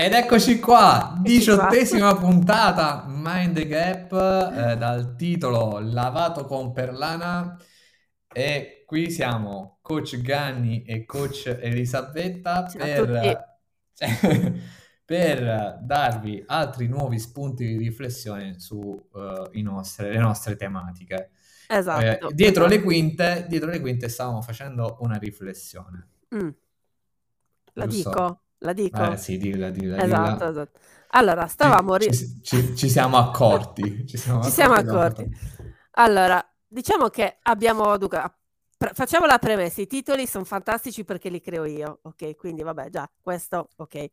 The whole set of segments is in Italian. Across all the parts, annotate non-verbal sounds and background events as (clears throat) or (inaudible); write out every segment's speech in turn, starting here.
Ed eccoci qua, diciottesima puntata Mind the Gap eh, dal titolo Lavato con Perlana e qui siamo coach Ganni e coach Elisabetta per, (laughs) per darvi altri nuovi spunti di riflessione su uh, nostre, tematiche. Esatto. Eh, dietro, le quinte, dietro le quinte stavamo facendo una riflessione. Mm. La Giusto? dico? La dico? Eh, sì, dilla, dilla, esatto, dilla. esatto. Allora, stavamo... Ci, ci, ci, ci siamo accorti. Ci siamo ci siamo accorti. Allora, diciamo che abbiamo... Dunque, facciamo la premessa, i titoli sono fantastici perché li creo io, ok? Quindi vabbè, già, questo, ok.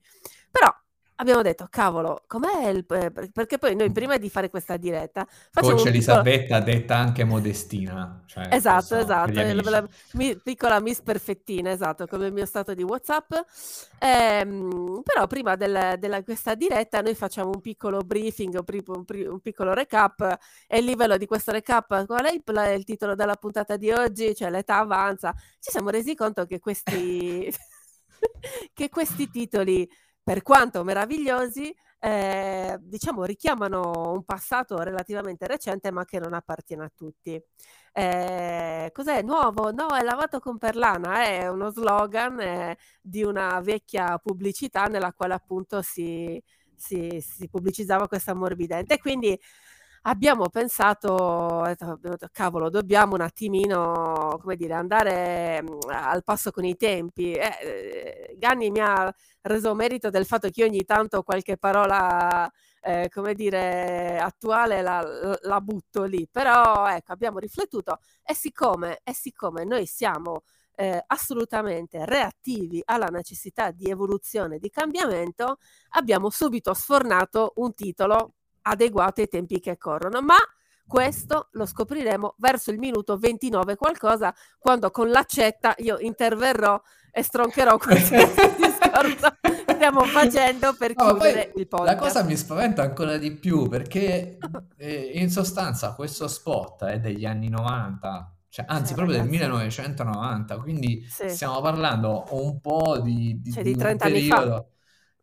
Però abbiamo detto, cavolo, com'è il... perché poi noi prima di fare questa diretta... Coach Elisabetta, piccolo... detta anche Modestina. Cioè, esatto, esatto, la, mi, piccola Miss Perfettina, esatto, come il mio stato di Whatsapp. Ehm, però prima della, della, questa diretta noi facciamo un piccolo briefing, un, un, piccolo recap, e il livello di questo recap, qual è il, il titolo della puntata di oggi? Cioè l'età avanza. Ci siamo resi conto che questi... (laughs) (laughs) che questi titoli per quanto meravigliosi, eh, diciamo, richiamano un passato relativamente recente, ma che non appartiene a tutti. Eh, cos'è nuovo? No, è lavato con perlana, è uno slogan eh, di una vecchia pubblicità nella quale appunto si, si, si pubblicizzava questa morbidente. Quindi abbiamo pensato, cavolo, dobbiamo un attimino, come dire, andare mm, al passo con i tempi. Eh, eh, Ganni mi ha reso merito del fatto che io ogni tanto qualche parola, eh, come dire, attuale la, la, butto lì, però ecco, abbiamo riflettuto e siccome, e siccome noi siamo eh, assolutamente reattivi alla necessità di evoluzione, di cambiamento, abbiamo subito sfornato un titolo adeguato ai tempi che corrono, ma questo lo scopriremo verso il minuto 29 qualcosa, quando con l'accetta io interverrò e stroncherò questo (laughs) discorso che stiamo facendo per no, chiudere il podcast. La cosa mi spaventa ancora di più perché eh, in sostanza questo spot è degli anni 90, cioè, anzi, sì, proprio ragazzi. del 1990, quindi sì. stiamo parlando un po' di, di, cioè, di 30 anni periodo. fa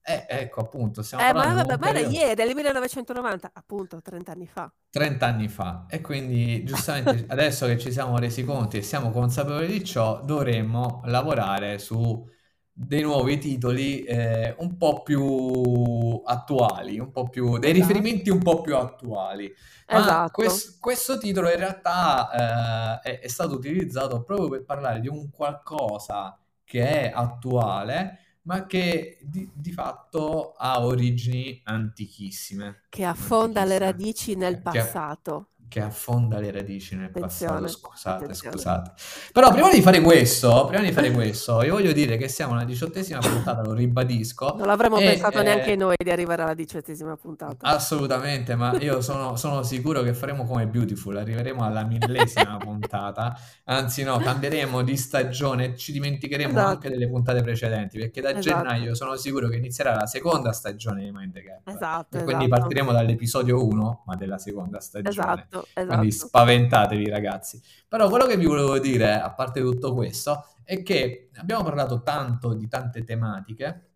eh, ecco, appunto, stiamo eh, parlando ma, ma, ma era ieri, del 1990, appunto, 30 anni fa. 30 anni fa. E quindi, (laughs) giustamente, adesso che ci siamo resi conti e siamo consapevoli di ciò, dovremmo lavorare su dei nuovi titoli eh, un po' più attuali, un po' più, dei esatto. riferimenti un po' più attuali. Ma esatto. quest, questo titolo in realtà eh, è, è stato utilizzato proprio per parlare di un qualcosa che è attuale ma che di, di, fatto ha origini antichissime. Che affonda antichissime. le radici nel passato che affonda le radici nel attenzione, passato. Scusate, attenzione. scusate. Però prima di fare questo, prima di fare questo, io voglio dire che siamo alla diciottesima puntata, lo ribadisco. Non l'avremmo e, pensato eh, neanche noi di arrivare alla diciottesima puntata. Assolutamente, ma (laughs) io sono, sono, sicuro che faremo come Beautiful, arriveremo alla millesima puntata. Anzi no, cambieremo di stagione, ci dimenticheremo esatto. anche delle puntate precedenti, perché da esatto. gennaio sono sicuro che inizierà la seconda stagione di Mind the Gap. Esatto, quindi esatto. partiremo dall'episodio 1, ma della seconda stagione. Esatto esatto. Quindi spaventatevi ragazzi. Però quello che vi volevo dire, a parte tutto questo, è che abbiamo parlato tanto di tante tematiche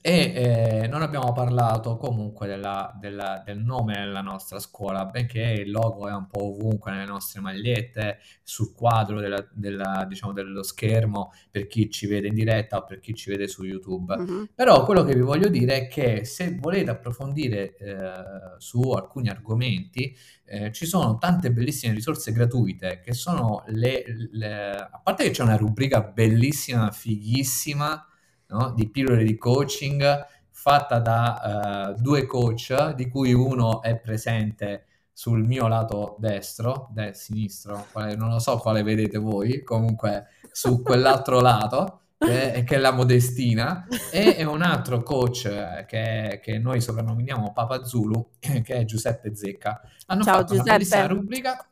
e eh, non abbiamo parlato comunque della, della, del nome della nostra scuola, benché il logo è un po' ovunque nelle nostre magliette, sul quadro della, della, diciamo, dello schermo per chi ci vede in diretta o per chi ci vede su YouTube. Mm-hmm. Però quello che vi voglio dire è che se volete approfondire eh, su alcuni argomenti, eh, ci sono tante bellissime risorse gratuite che sono le, le... A parte che c'è una rubrica bellissima, fighissima, no? di pillole di coaching fatta da uh, due coach, di cui uno è presente sul mio lato destro, de- sinistro, quale, non lo so quale vedete voi, comunque su quell'altro (laughs) lato, che è, che è, la Modestina, e un altro coach eh, che, che, noi soprannominiamo Papa Zulu, che è Giuseppe Zecca. Hanno Ciao, fatto Giuseppe. una bellissima rubrica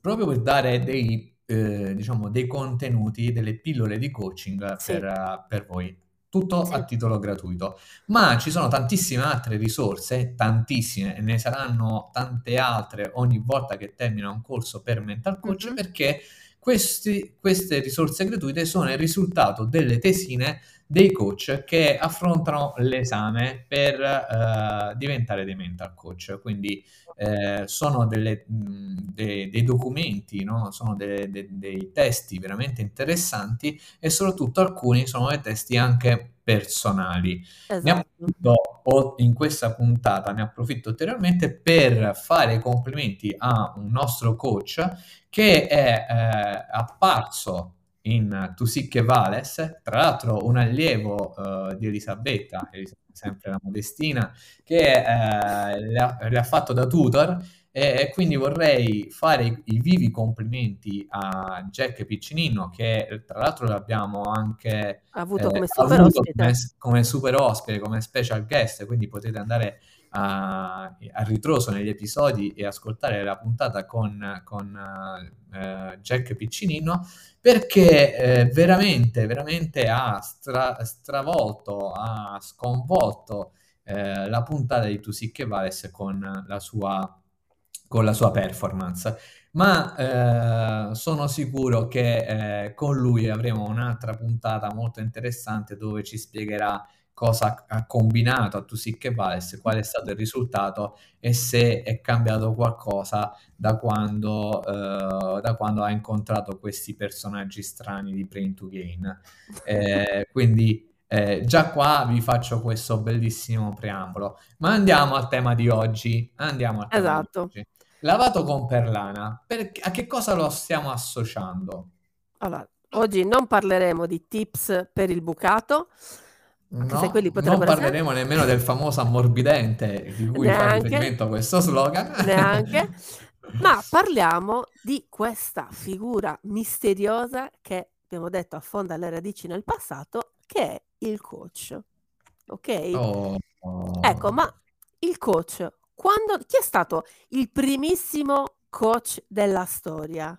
proprio per dare dei eh, diciamo, dei contenuti, delle pillole di coaching sì. per, uh, per, voi. Tutto sì. a titolo gratuito. Ma ci sono tantissime altre risorse, tantissime, e ne saranno tante altre ogni volta che termina un corso per mental coach, mm-hmm. perché questi, queste risorse gratuite sono il risultato delle tesine dei coach che affrontano l'esame per uh, diventare dei mental coach. Quindi eh, sono delle, mh, dei, dei, documenti, no? sono dei, dei, dei, testi veramente interessanti e soprattutto alcuni sono dei testi anche personali. Esatto. Approfitto, in questa puntata ne approfitto ulteriormente per fare complimenti a un nostro coach che è eh, apparso in Tusicche Vales, tra l'altro un allievo uh, di Elisabetta, sempre la modestina, che eh, le, ha, le, ha, fatto da tutor e, quindi vorrei fare i, i, vivi complimenti a Jack Piccinino che tra l'altro l'abbiamo anche avuto, come, super avuto come, come, super ospite, come special guest, quindi potete andare a, a, ritroso negli episodi e ascoltare la puntata con, con uh, Jack Piccinino perché eh, veramente, veramente ha stra- stravolto, ha sconvolto eh, la puntata di Tusicche Vales con la sua, con la sua performance. Ma eh, sono sicuro che eh, con lui avremo un'altra puntata molto interessante dove ci spiegherà cosa ha combinato a Tusic e Vales, qual è stato il risultato e se è cambiato qualcosa da quando, uh, da quando ha incontrato questi personaggi strani di Brain to Gain. (laughs) Eh, quindi eh, già qua vi faccio questo bellissimo preambolo. Ma andiamo al tema di oggi. Andiamo al tema esatto. di oggi. Lavato con perlana, per, a che cosa lo stiamo associando? Allora, oggi non parleremo di tips per il bucato, No, se quelli non parleremo essere... nemmeno del famoso ammorbidente di cui fa riferimento questo slogan. Neanche. (laughs) Ma parliamo di questa figura misteriosa che abbiamo detto affonda le radici nel passato, che è il coach. Ok? Oh. Ecco, ma il coach, quando, chi è stato il primissimo coach della storia?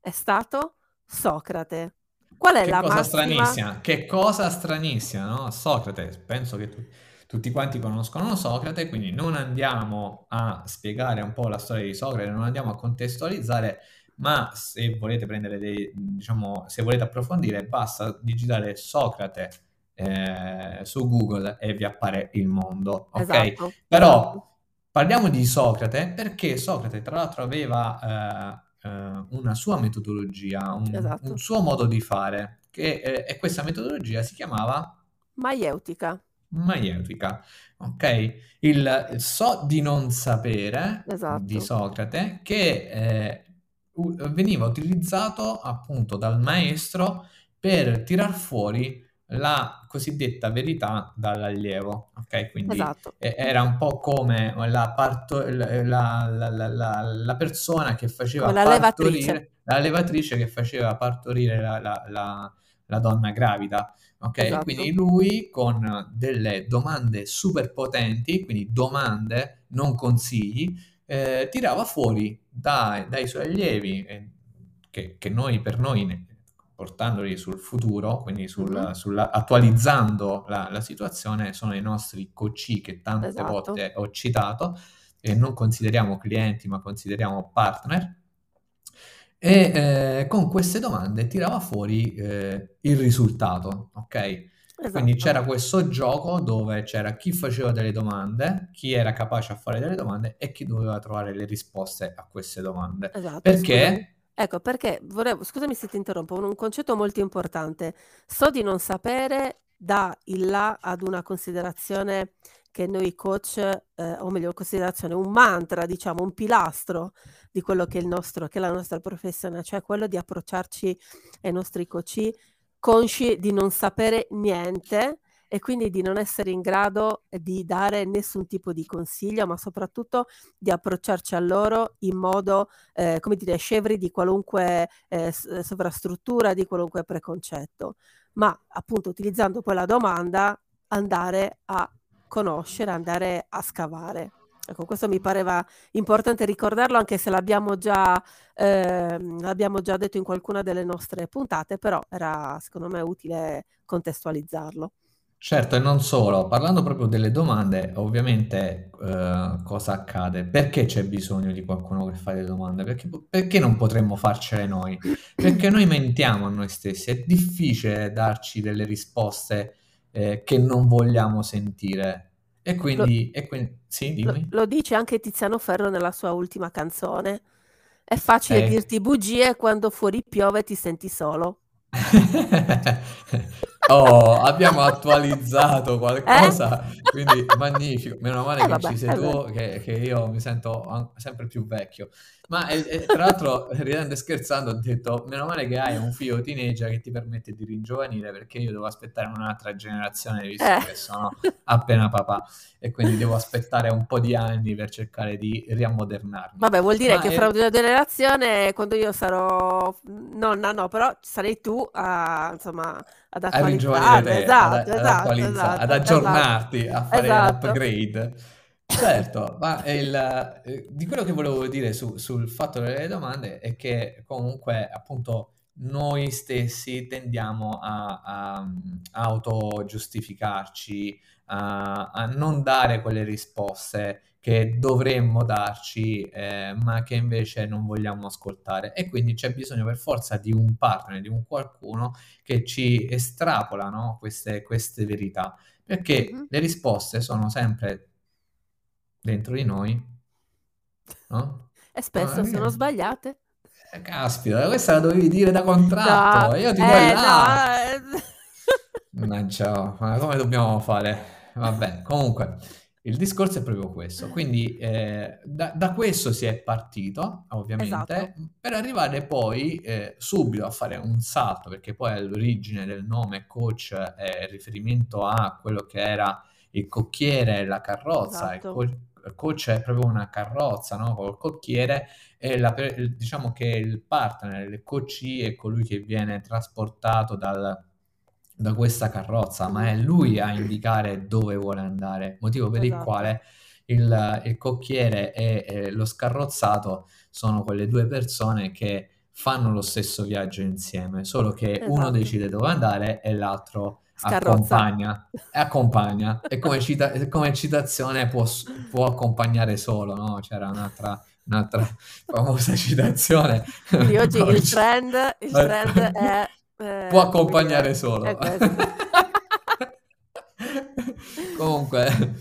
È stato Socrate. Qual è che la cosa massima? stranissima, che cosa stranissima, no? Socrate, penso che tu, tutti quanti conoscono Socrate, quindi non andiamo a spiegare un po' la storia di Socrate, non andiamo a contestualizzare, ma se volete prendere dei, diciamo, se volete approfondire, basta digitare Socrate eh, su Google e vi appare il mondo, ok? Esatto. Però parliamo di Socrate perché Socrate tra l'altro aveva... Eh, eh, una sua metodologia, un, esatto. un, suo modo di fare, che, eh, e questa metodologia si chiamava maieutica. Maieutica, ok? Il, so di non sapere esatto. di Socrate che eh, veniva utilizzato appunto dal maestro per tirar fuori la cosiddetta verità dall'allievo, ok? Quindi esatto. era un po' come la, parto- la, la, la persona che faceva partorire, la levatrice che faceva partorire la, donna gravida, ok? Esatto. Quindi lui con delle domande super potenti, quindi domande, non consigli, eh, tirava fuori dai, dai suoi allievi, eh, che, che noi per noi portandoli sul futuro, quindi sul, mm-hmm. sulla, attualizzando la, la, situazione, sono i nostri coach che tante esatto. volte ho citato e non consideriamo clienti ma consideriamo partner. E eh, con queste domande tirava fuori eh, il risultato, ok? Esatto. Quindi c'era questo gioco dove c'era chi faceva delle domande, chi era capace a fare delle domande e chi doveva trovare le risposte a queste domande. Esatto, Perché? Scusami. Ecco, perché volevo, scusami se ti interrompo, un concetto molto importante. So di non sapere da il là ad una considerazione che noi coach, eh, o meglio, considerazione, un mantra, diciamo, un pilastro di quello che è, il nostro, che è la nostra professione, cioè quello di approcciarci ai nostri coach consci di non sapere niente e quindi di non essere in grado di dare nessun tipo di consiglio, ma soprattutto di approcciarci a loro in modo, eh, come dire, scevri di qualunque eh, sovrastruttura, di qualunque preconcetto, ma appunto utilizzando poi la domanda andare a conoscere, andare a scavare. Ecco, questo mi pareva importante ricordarlo, anche se l'abbiamo già, eh, l'abbiamo già detto in qualcuna delle nostre puntate, però era secondo me utile contestualizzarlo. Certo, e non solo, parlando proprio delle domande, ovviamente eh, cosa accade? Perché c'è bisogno di qualcuno che fa le domande? Perché, perché non potremmo farcele noi? Perché noi mentiamo a noi stessi, è difficile darci delle risposte eh, che non vogliamo sentire. E Lo, quindi, e quindi sì, lo- dimmi. lo dice anche Tiziano Ferro nella sua ultima canzone. È facile Eh, dirti bugie quando fuori piove e ti senti solo. (laughs) Oh, abbiamo attualizzato Eh? qualcosa, quindi magnifico. Meno male Eh che ci vabbè, sei eh beh. tu, che, che io mi sento an- sempre più vecchio. Ma eh, eh, tra l'altro, ridendo e scherzando, ho detto: meno male che hai un figlio teenager che ti permette di ringiovanire, perché io devo aspettare un'altra generazione, visto Eh. che sono appena papà, e quindi devo aspettare un po' di anni per cercare di riammodernarmi. Vabbè, vuol dire Ma che fra eh, una generazione, quando io sarò nonna, no, però sarai tu a, insomma, ad a ringiovanire attualizzarle. te, ad, Esatto, ad esatto, attualizzare, ad esatto, esatto, aggiornarti, a fare esatto. l'upgrade. Certo, ma il, eh, di quello che volevo dire su- sul fatto delle domande è che comunque appunto noi stessi tendiamo a, a, a autogiustificarci, a, a non dare quelle risposte che dovremmo darci, eh, ma che invece non vogliamo ascoltare. E quindi c'è bisogno per forza di un partner, di un qualcuno che ci estrapola, no, queste, queste verità, perché Mhm. le risposte sono sempre dentro di noi, no? E spesso sono eh, sbagliate. eh, caspita, questa la dovevi dire da contratto, No, io ti do eh, là. no. eh. Mannaggia, ma come dobbiamo fare? Vabbè, comunque, il discorso è proprio questo. Quindi eh, da, da questo si è partito, Esatto. ovviamente, per arrivare poi eh, subito a fare un salto, perché poi all'origine del nome coach è riferimento a quello che era il cocchiere, la carrozza. Il Esatto. co- il coach è proprio una carrozza, no? Col cocchiere e la diciamo che il partner, il coachee è colui che viene trasportato dal- da questa carrozza, ma è lui a indicare dove vuole andare, motivo per il Esatto. quale il, il cocchiere e, e lo scarrozzato sono quelle due persone che fanno lo stesso viaggio insieme, solo che uno Esatto. decide dove andare e l'altro Scarrozza. accompagna e accompagna e come, cita- come citazione può, può accompagnare solo, no? C'era un'altra, un'altra famosa citazione. Quindi oggi (laughs) il trend, il trend è... eh, Può accompagnare dire, solo. (laughs) Comunque,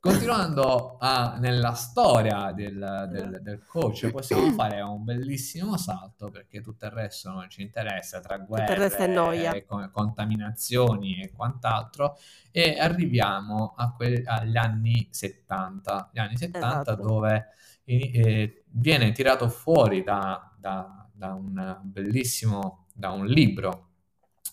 continuando a- nella storia del, del- del coach, possiamo (coughs) fare un bellissimo salto perché tutto il resto non ci interessa, tra guerre, noia. e co- contaminazioni e quant'altro, e arriviamo a que- agli anni 70, gli anni 70 Esatto. dove eh, viene tirato fuori da, da- da un bellissimo, da un libro,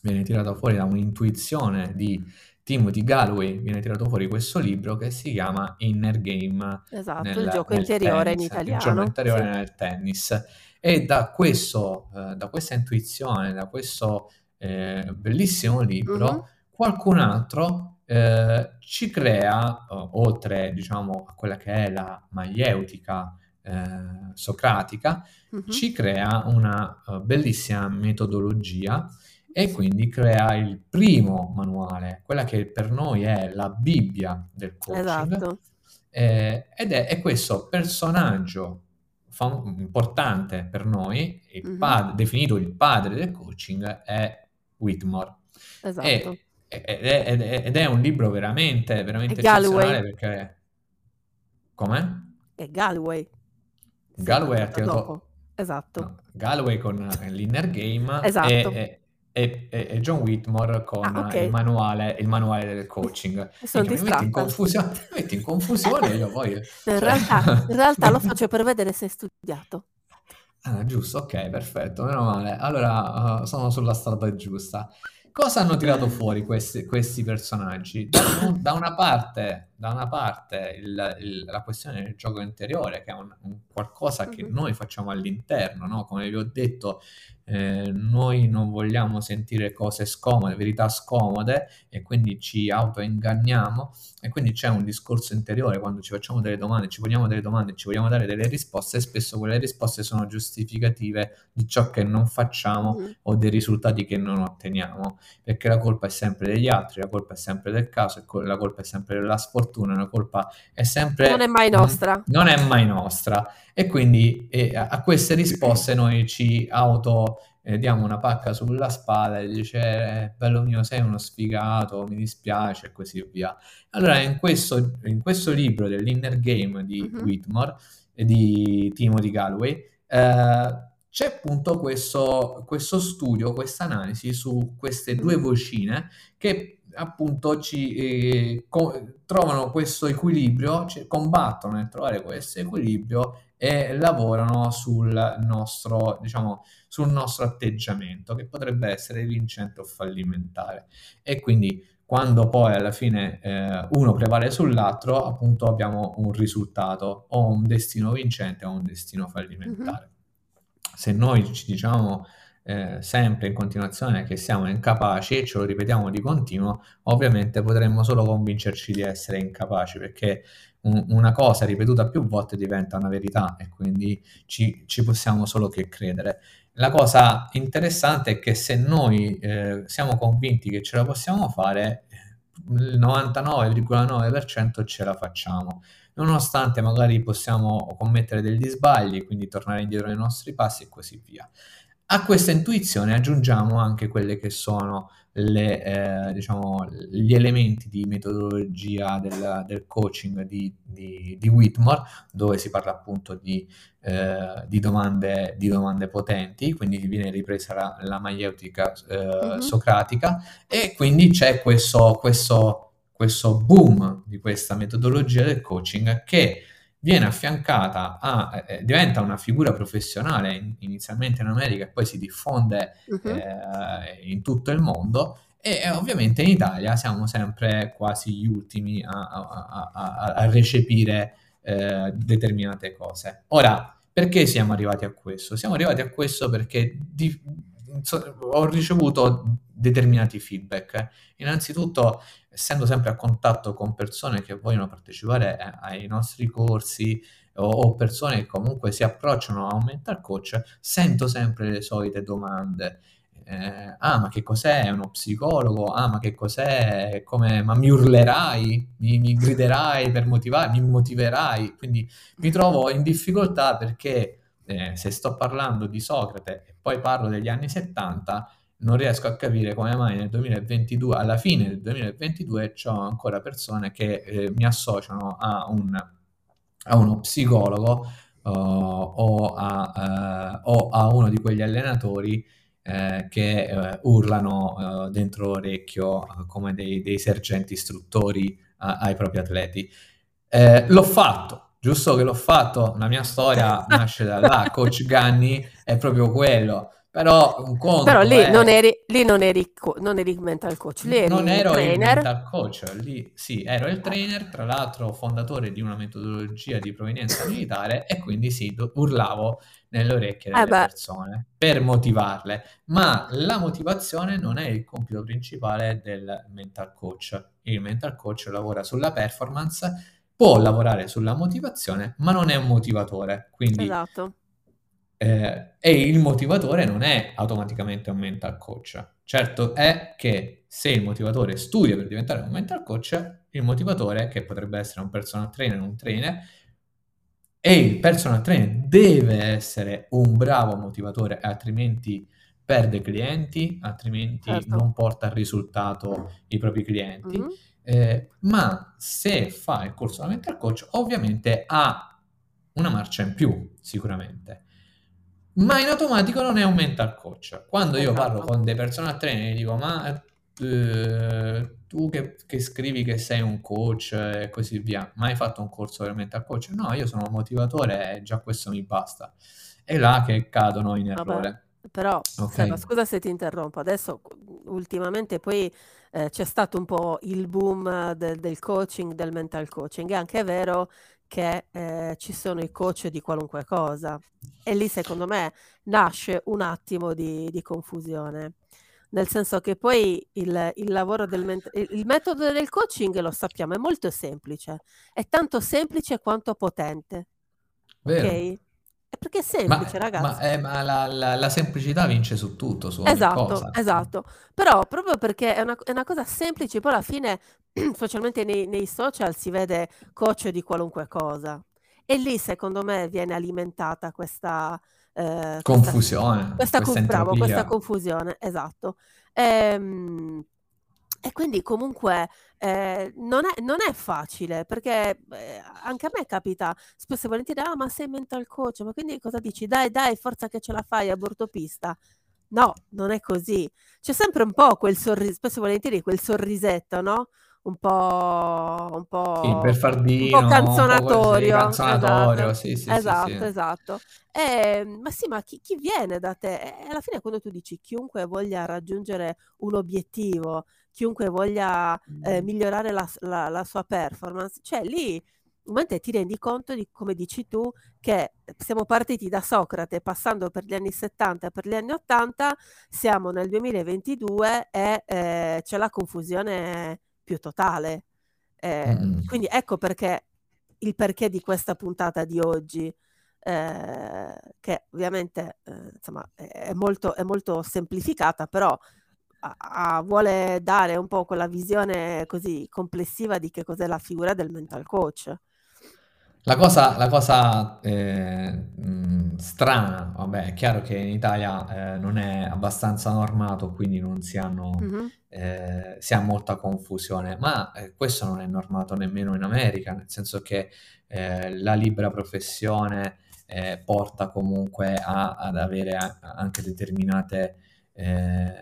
viene tirato fuori da un'intuizione di Timothy Galloway, viene tirato fuori questo libro che si chiama Inner Game Esatto, il nel, gioco nel interiore in tennis, il gioco italiano. interiore Sì. nel tennis. E da, questo, eh, da questa intuizione, da questo eh, bellissimo libro, Mhm. qualcun altro eh, ci crea, eh, oltre diciamo a quella che è la maieutica eh, socratica, Mhm. ci crea una eh, bellissima metodologia e quindi crea il primo manuale, quella che per noi è la Bibbia del coaching, Esatto. eh, ed è, è questo personaggio fam- importante per noi, il pad- definito il padre del coaching, è Whitmore. Esatto. E- ed, è, ed è- ed è un libro veramente, veramente eccezionale perché... Com'è? E Galway. Sì, Galloway ha dopo. tirato... Esatto. no, Galloway con l'Inner Game Esatto. e, e- e- e John Whitmore con Ah, ok. il, manuale, il manuale del coaching. Sono (laughs) mi metti in confusione, metti (laughs) in confusione io poi. In realtà, (laughs) in realtà lo faccio per vedere se hai studiato. Ah, giusto, ok, perfetto, meno male. Allora, uh, sono sulla strada giusta. Cosa hanno tirato fuori questi, questi personaggi? Da, da una parte, da una parte il, il, la questione del gioco interiore, che è un, un qualcosa che Mhm. noi facciamo all'interno, no? Come vi ho detto, eh, noi non vogliamo sentire cose scomode, verità scomode, e quindi ci autoinganniamo, e quindi c'è un discorso interiore quando ci facciamo delle domande, ci poniamo delle domande, ci vogliamo dare delle risposte, e spesso quelle risposte sono giustificative di ciò che non facciamo Mhm. o dei risultati che non otteniamo, perché la colpa è sempre degli altri, la colpa è sempre del caso, la colpa è sempre della sfortuna, la colpa è sempre... Non è mai nostra. Non è mai nostra. E quindi eh, a queste risposte noi ci auto eh, diamo una pacca sulla spalla e dice eh, bello mio sei uno sfigato, mi dispiace e così via. Allora in questo, in questo libro dell'Inner Game di Mhm. Whitmore e di Timothy Galloway eh, c'è appunto questo, questo studio, questa analisi su queste due vocine che appunto ci eh, co- trovano questo equilibrio, cioè, combattono nel trovare questo equilibrio e lavorano sul nostro, diciamo, sul nostro atteggiamento che potrebbe essere vincente o fallimentare. E quindi quando poi alla fine eh, uno prevale sull'altro, appunto abbiamo un risultato o un destino vincente o un destino fallimentare. Se noi ci diciamo eh, sempre in continuazione che siamo incapaci e ce lo ripetiamo di continuo, ovviamente potremmo solo convincerci di essere incapaci perché un- una cosa ripetuta più volte diventa una verità e quindi ci, ci possiamo solo che credere. La cosa interessante è che se noi eh, siamo convinti che ce la possiamo fare, il 99,9% ce la facciamo, nonostante magari possiamo commettere degli sbagli, quindi tornare indietro nei nostri passi e così via. A questa intuizione aggiungiamo anche quelle che sono le, eh, diciamo, gli elementi di metodologia del, del coaching di, di, di Whitmore, dove si parla appunto di, eh, di, domande, di domande potenti, quindi viene ripresa la, la maieutica eh, Mhm. socratica e quindi c'è questo, questo, questo boom di questa metodologia del coaching che viene affiancata a, eh, diventa una figura professionale in- inizialmente in America e poi si diffonde Mhm. eh, in tutto il mondo e eh, ovviamente in Italia siamo sempre quasi gli ultimi a, a- a- a- a recepire eh, determinate cose. Ora, perché siamo arrivati a questo? Siamo arrivati a questo perché di- so- ho ricevuto determinati feedback. Innanzitutto, essendo sempre a contatto con persone che vogliono partecipare eh, ai nostri corsi o, o persone che comunque si approcciano a un mental coach, sento sempre le solite domande. Eh, ah, ma che cos'è uno psicologo? Ah, ma che cos'è? Come, ma mi urlerai? Mi, mi griderai per motivare? Mi motiverai? Quindi mi trovo in difficoltà perché eh, se sto parlando di Socrate e poi parlo degli anni 70, non riesco a capire come mai nel 2022, alla fine del 2022, ho ancora persone che eh, mi associano a, un, a uno psicologo uh, o, a, uh, o, a, uno di quegli allenatori eh, che uh, urlano dentro l'orecchio come dei, dei sergenti istruttori ai propri atleti. L'ho fatto, giusto che l'ho fatto, la mia storia nasce da là, (laughs) Coach Ganni è proprio quello. Però un conto Però lì, è... non eri, lì non eri, co- non eri mental coach, lì eri non ero il mental coach, lì sì, ero il trainer, tra l'altro fondatore di una metodologia di provenienza militare e quindi sì, do- urlavo nelle orecchie Eh delle beh, persone per motivarle, ma la motivazione non è il compito principale del mental coach. Il mental coach lavora sulla performance, può lavorare sulla motivazione, ma non è un motivatore, quindi esatto. Eh, e il motivatore non è automaticamente un mental coach. Certo è che se il motivatore studia per diventare un mental coach, il motivatore, che potrebbe essere un personal trainer un trainer, e il personal trainer deve essere un bravo motivatore, altrimenti perde clienti, altrimenti Certo. non porta al risultato i propri clienti. Mhm. Eh, ma se fa il corso da mental coach, ovviamente ha una marcia in più, sicuramente. Ma in automatico non è un mental coach. Quando io parlo Esatto. con dei personal trainer, gli dico: Ma eh, tu che, che scrivi che sei un coach e così via, ma hai fatto un corso per mental coach? No, io sono un motivatore e già questo mi basta. È là che cadono in Vabbè, errore. però, Ok. Seba, scusa se ti interrompo, adesso ultimamente poi eh, c'è stato un po' il boom del, del coaching, del mental coaching. È anche vero che eh, ci sono i coach di qualunque cosa e lì secondo me nasce un attimo di, di confusione nel senso che poi il, il lavoro del ment- il metodo del coaching lo sappiamo è molto semplice è tanto semplice quanto potente Vero. ok? È perché è semplice, Ma, ma, ragazzi. eh, ma la, la- la semplicità vince su tutto, su ogni Esatto, cosa. esatto. Però proprio perché è una, è una cosa semplice, poi alla fine, (clears throat) specialmente nei, nei social, si vede coach di qualunque cosa. E lì, secondo me, viene alimentata questa, eh, Confusione, questa, questa bravo, questa confusione, esatto. Ehm, e quindi comunque eh, non è, non è facile, perché eh, anche a me capita spesso e volentieri, ah, ma sei mental coach, ma quindi cosa dici? Dai, dai, forza che ce la fai, abortopista. No, non è così. C'è sempre un po' quel sorriso, spesso e volentieri quel sorrisetto, no? Un po', un Sì, po', un po' beffardino, un po' canzonatorio, canzonatorio, esatto, sì, sì, sì, esatto, sì. esatto. Eh, ma sì, ma chi, chi viene da te? E alla fine quando tu dici chiunque voglia raggiungere un obiettivo, chiunque voglia eh, migliorare la, la- la sua performance, cioè lì momento ti rendi conto di, come dici tu, che siamo partiti da Socrate passando per gli anni 70 e per gli anni 80, siamo nel 2022 e eh, c'è la confusione più totale. Eh, Mm. quindi ecco perché il perché di questa puntata di oggi, eh, che ovviamente eh, insomma, è molto, è molto semplificata, però a- a- vuole dare un po' quella visione così complessiva di che cos'è la figura del mental coach. La cosa, la cosa eh, strana, vabbè, è chiaro che in Italia eh, non è abbastanza normato, quindi non si hanno, Mhm. eh, si ha molta confusione, ma eh, questo non è normato nemmeno in America, nel senso che eh, la libera professione eh, porta comunque a- ad avere anche determinate eh,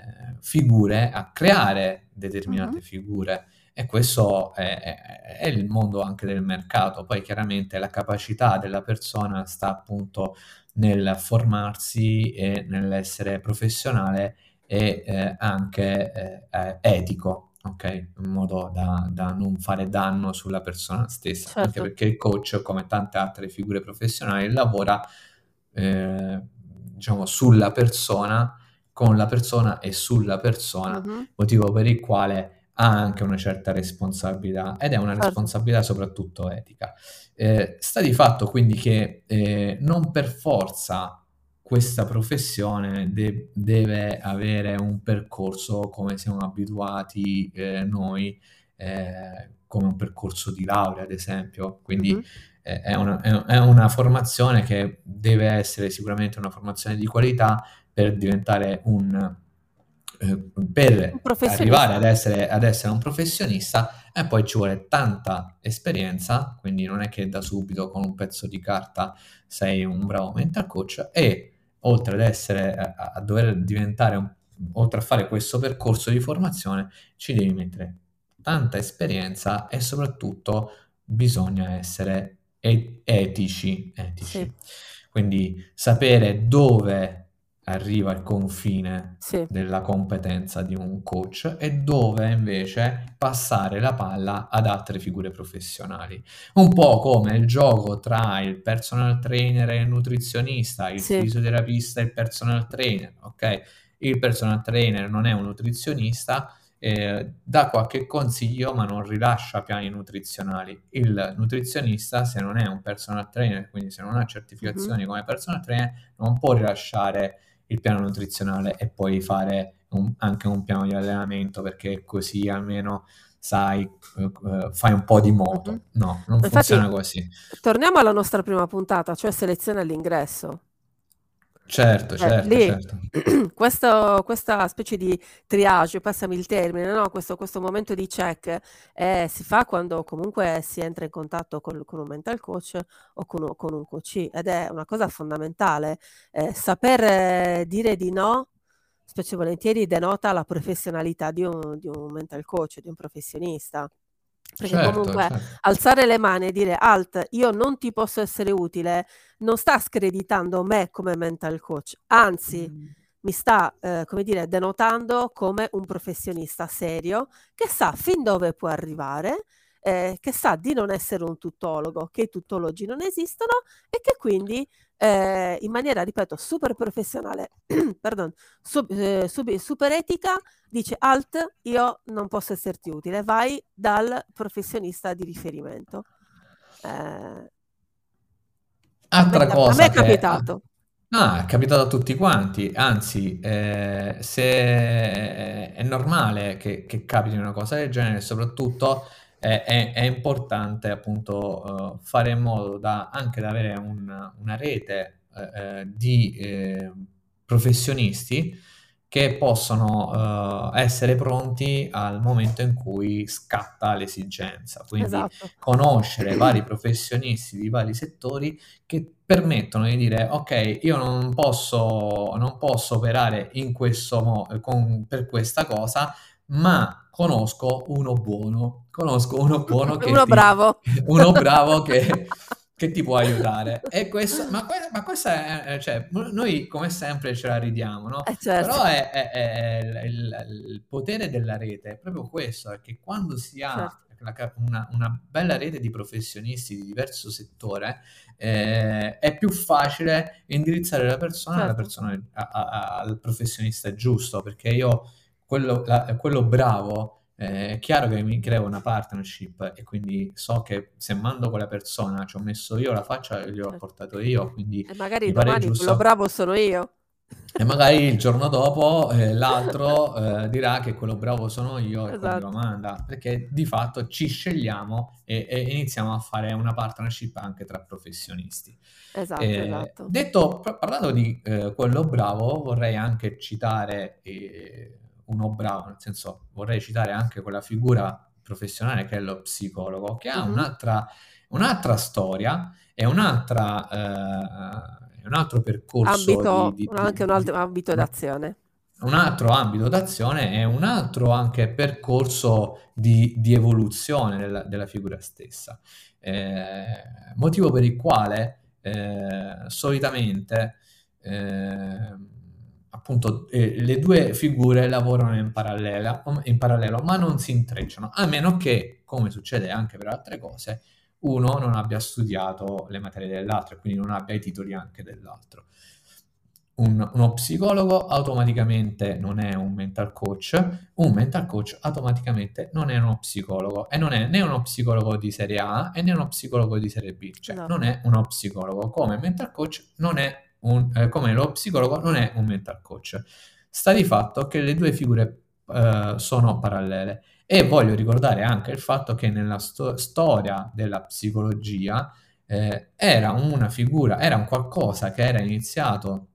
figure, a creare determinate Mhm. figure. E questo è, è- è il mondo anche del mercato. Poi chiaramente la capacità della persona sta appunto nel formarsi e nell'essere professionale e eh, anche eh, eh, etico, ok? In modo da, da non fare danno sulla persona stessa. Anche Certo. perché il coach, come tante altre figure professionali, lavora eh, diciamo sulla persona, con la persona e sulla persona Mhm. motivo per il quale ha anche una certa responsabilità ed è una Certo. responsabilità soprattutto etica. Eh, sta di fatto quindi che eh, non per forza questa professione de- deve avere un percorso come siamo abituati eh, noi, eh, come un percorso di laurea, ad esempio. Quindi Mhm. eh, è una, è- è una formazione che deve essere sicuramente una formazione di qualità per diventare un eh, per arrivare ad essere, ad essere un professionista e poi ci vuole tanta esperienza, quindi non è che da subito con un pezzo di carta sei un bravo mental coach e oltre ad essere a, a dover diventare un, oltre a fare questo percorso di formazione ci devi mettere tanta esperienza e soprattutto bisogna essere e- etici, etici. Sì, Quindi sapere dove arriva il confine sì, della competenza di un coach e dove invece passare la palla ad altre figure professionali. Un po' come il gioco tra il personal trainer e il nutrizionista, il sì. fisioterapista e il personal trainer, ok? Il personal trainer non è un nutrizionista, eh, dà qualche consiglio ma non rilascia piani nutrizionali. Il nutrizionista, se non è un personal trainer, quindi se non ha certificazioni come personal trainer, non può rilasciare il piano nutrizionale e poi fare un- anche un piano di allenamento perché così almeno sai, eh, fai un po' di moto. Mhm. No, non Infatti, funziona così. torniamo alla nostra prima puntata, cioè selezione all'ingresso. Certo, certo, lì certo. (clears throat) questo- questa specie di triage, passami il termine, no? Questo, questo momento di check eh, si fa quando comunque si entra in contatto col- con, un mental coach o con, un- con un coach ed è una cosa fondamentale. Eh, saper eh, dire di no, specie volentieri, denota la professionalità di un, di un mental coach, di un professionista. Perché Certo, comunque certo. alzare le mani e dire alt, io non ti posso essere utile, non sta screditando me come mental coach, anzi mi sta, eh, come dire, denotando come un professionista serio che sa fin dove può arrivare, eh, che sa di non essere un tuttologo, che i tuttologi non esistono e che quindi eh, in maniera, ripeto, super professionale, (clears throat) pardon, sub, eh, sub, super etica, dice alt, io non posso esserti utile, vai dal professionista di riferimento. Eh, Altra a cosa me è che... capitato. Ah, è capitato a tutti quanti, anzi, eh, se è normale che, che capiti una cosa del genere, soprattutto è, è- è importante appunto eh, fare in modo da anche da avere un- una rete eh, di eh, professionisti che possono essere pronti al momento in cui scatta l'esigenza. Quindi Esatto. conoscere vari professionisti di vari settori che permettono di dire ok, io non posso, non posso operare in questo modo per questa cosa, ma conosco uno buono, conosco uno buono (laughs) che Uno ti, bravo. (laughs) uno bravo che, (laughs) che ti può aiutare. E questo, ma, ma questa è, cioè, noi come sempre ce la ridiamo, no? Eh certo. Però è, è- è il, il- potere della rete, è proprio questo, è che quando si ha Certo. una, una bella rete di professionisti di diverso settore, eh, è più facile indirizzare la persona, Certo. persona a- a- al professionista giusto, perché io quello, la- quello bravo, eh, è chiaro che mi creo una partnership e quindi so che se mando quella persona, ci ho messo io la faccia e gli ho Certo. portato io, quindi E magari domani quello giusto. bravo sono io. E magari il (laughs) giorno dopo eh, l'altro eh, dirà che quello bravo sono io e Esatto. manda, perché di fatto ci scegliamo e, e iniziamo a fare una partnership anche tra professionisti. Esatto, Eh, esatto. detto, par- parlando di eh, quello bravo, vorrei anche citare uno bravo, nel senso vorrei citare anche quella figura professionale che è lo psicologo, che ha un'altra, un'altra storia e un'altra, eh, un altro percorso Ambito, di, di- anche un altro ambito d'azione. un altro ambito d'azione e un altro anche percorso di, di evoluzione della, della figura stessa. Eh, motivo per il quale eh, solitamente eh, appunto eh, le due figure lavorano in, parallela, in parallelo, ma non si intrecciano, a meno che, come succede anche per altre cose, uno non abbia studiato le materie dell'altro e quindi non abbia i titoli anche dell'altro. Un- uno psicologo automaticamente non è un mental coach, un mental coach automaticamente non è uno psicologo e non è né uno psicologo di serie A e né uno psicologo di serie B, cioè Esatto. non è uno psicologo, come mental coach non è un, eh, come lo psicologo non è un mental coach. Sta di fatto che le due figure eh, sono parallele e voglio ricordare anche il fatto che nella sto- storia della psicologia eh, era una figura, era un qualcosa che era iniziato,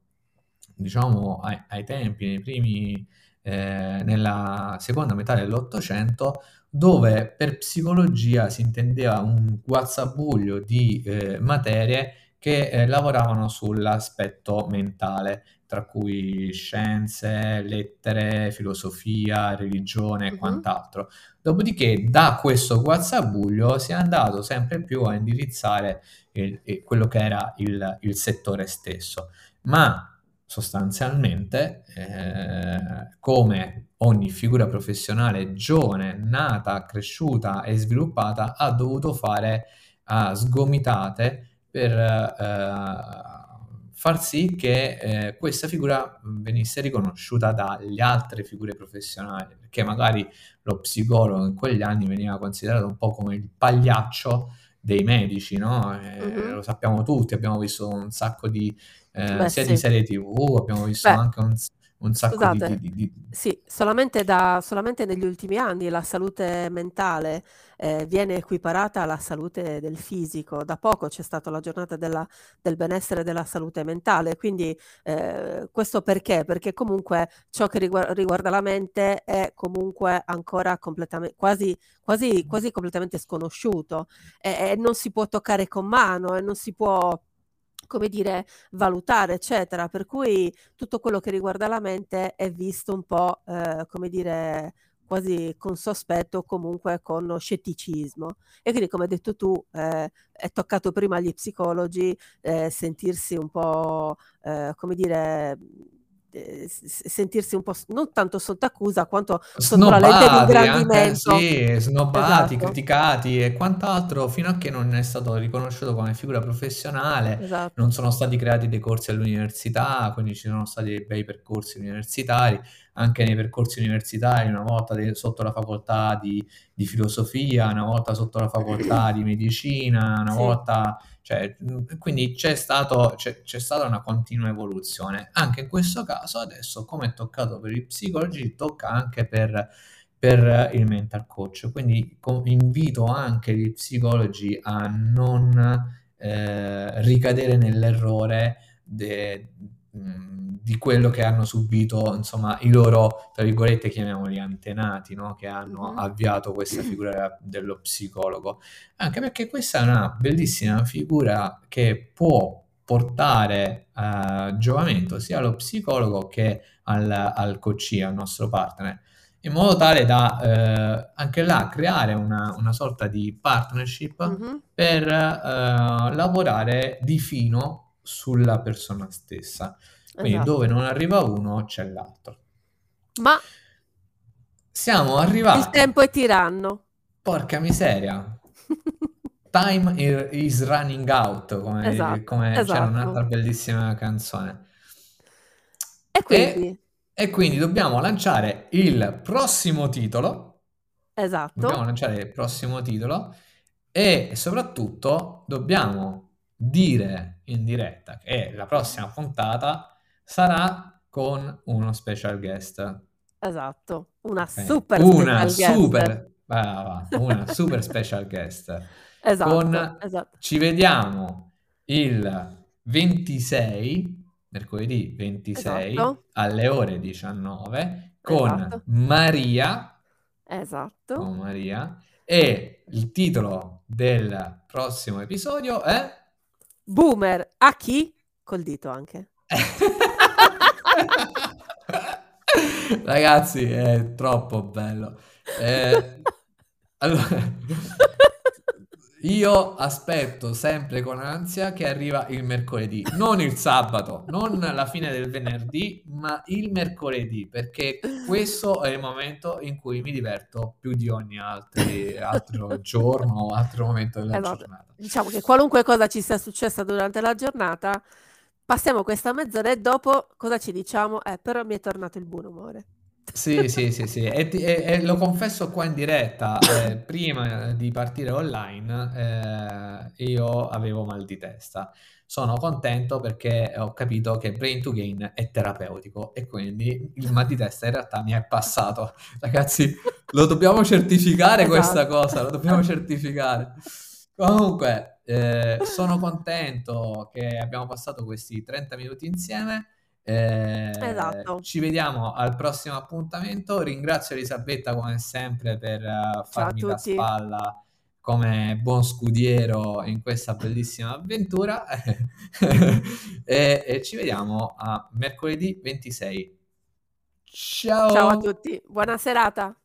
diciamo, ai, ai tempi, nei primi, eh, nella seconda metà dell'Ottocento, dove per psicologia si intendeva un guazzabuglio di eh, materie che eh, lavoravano sull'aspetto mentale, tra cui scienze, lettere, filosofia, religione e Mhm. quant'altro. Dopodiché, da questo guazzabuglio si è andato sempre più a indirizzare il- il- quello che era il, il settore stesso. Ma sostanzialmente, eh, come ogni figura professionale giovane, nata, cresciuta e sviluppata, ha dovuto fare a sgomitate per eh, far sì che eh, questa figura venisse riconosciuta dalle altre figure professionali, perché magari lo psicologo in quegli anni veniva considerato un po' come il pagliaccio dei medici, no? Eh, Mhm. Lo sappiamo tutti, abbiamo visto un sacco di, eh, Beh, sia sì. di serie TV, abbiamo visto Beh, anche un, un sacco scusate, di- di- di- sì, solamente, da, solamente negli ultimi anni la salute mentale eh, viene equiparata alla salute del fisico. Da poco c'è stata la giornata della- del benessere della salute mentale, quindi eh, questo perché? Perché comunque ciò che rigua- riguarda la mente è comunque ancora completamente, quasi, quasi, quasi completamente sconosciuto e, e non si può toccare con mano e non si può come dire, valutare, eccetera. Per cui tutto quello che riguarda la mente è visto un po', eh, come dire, quasi con sospetto o comunque con scetticismo. E quindi, come hai detto tu, eh, è toccato prima agli psicologi eh, sentirsi un po', eh, come dire, eh, sentirsi un po' non tanto sotto accusa quanto sotto la lente di ingrandimento. Anche, sì, snobbati, esatto. criticati e quant'altro, fino a che non è stato riconosciuto come figura professionale, esatto. non sono stati creati dei corsi all'università, quindi ci sono stati dei bei percorsi universitari, anche nei percorsi universitari, una volta de- sotto la facoltà di, di, filosofia, una volta sotto la facoltà di medicina, una sì. volta cioè, quindi c'è, stato, c'è, c'è, stata una continua evoluzione. Anche in questo caso, adesso, come è toccato per i psicologi, tocca anche per, per il mental coach. Quindi invito anche gli psicologi a non eh, ricadere nell'errore de, di quello che hanno subito, insomma, i loro, tra virgolette, chiamiamoli antenati, no? che hanno mm-hmm. avviato questa figura dello psicologo. Anche perché questa è una bellissima figura che può portare uh, giovamento sia allo psicologo che al, al coach, al nostro partner, in modo tale da eh, anche là creare una, una sorta di partnership mm-hmm. per eh, lavorare di fino sulla persona stessa. Quindi esatto. dove non arriva uno c'è l'altro. Ma siamo arrivati. Il tempo è tiranno. Porca miseria. (laughs) Time is running out, come, esatto, come esatto. c'era un'altra bellissima canzone. E quindi? E, e, quindi dobbiamo lanciare il prossimo titolo. Esatto. Dobbiamo lanciare il prossimo titolo e soprattutto dobbiamo dire in diretta che la prossima puntata sarà con uno special guest. Esatto, una okay. super una super, va, una super special guest. (laughs) Esatto, con, esatto. Ci vediamo il 26, mercoledì 26, esatto. alle ore 19, con esatto. Maria. Esatto. Con Maria. E il titolo del prossimo episodio è... Boomer a chi? Col dito anche. (laughs) (laughs) Ragazzi, è troppo bello. Eh, allora, io aspetto sempre con ansia che arriva il mercoledì, non il sabato, non la fine del venerdì, ma il mercoledì, perché questo è il momento in cui mi diverto più di ogni altri, altro giorno o altro momento della esatto. giornata. Diciamo che qualunque cosa ci sia successa durante la giornata, Passiamo questa mezz'ora e dopo cosa ci diciamo? Eh, però mi è tornato il buon umore. Sì, sì, sì, sì. E, e, e lo confesso qua in diretta, eh, (laughs) prima di partire online, eh, io avevo mal di testa. Sono contento perché ho capito che Brain to Gain è terapeutico e quindi il mal di testa in realtà mi è passato. Ragazzi, lo dobbiamo certificare esatto. questa cosa, lo dobbiamo certificare. Comunque, eh, (laughs) sono contento che abbiamo passato questi 30 minuti insieme. Eh, esatto. Ci vediamo al prossimo appuntamento. Ringrazio Elisabetta come sempre per uh, farmi da spalla come buon scudiero in questa bellissima avventura. (laughs) (laughs) e, e ci vediamo a mercoledì 26. Ciao. Ciao a tutti, buona serata.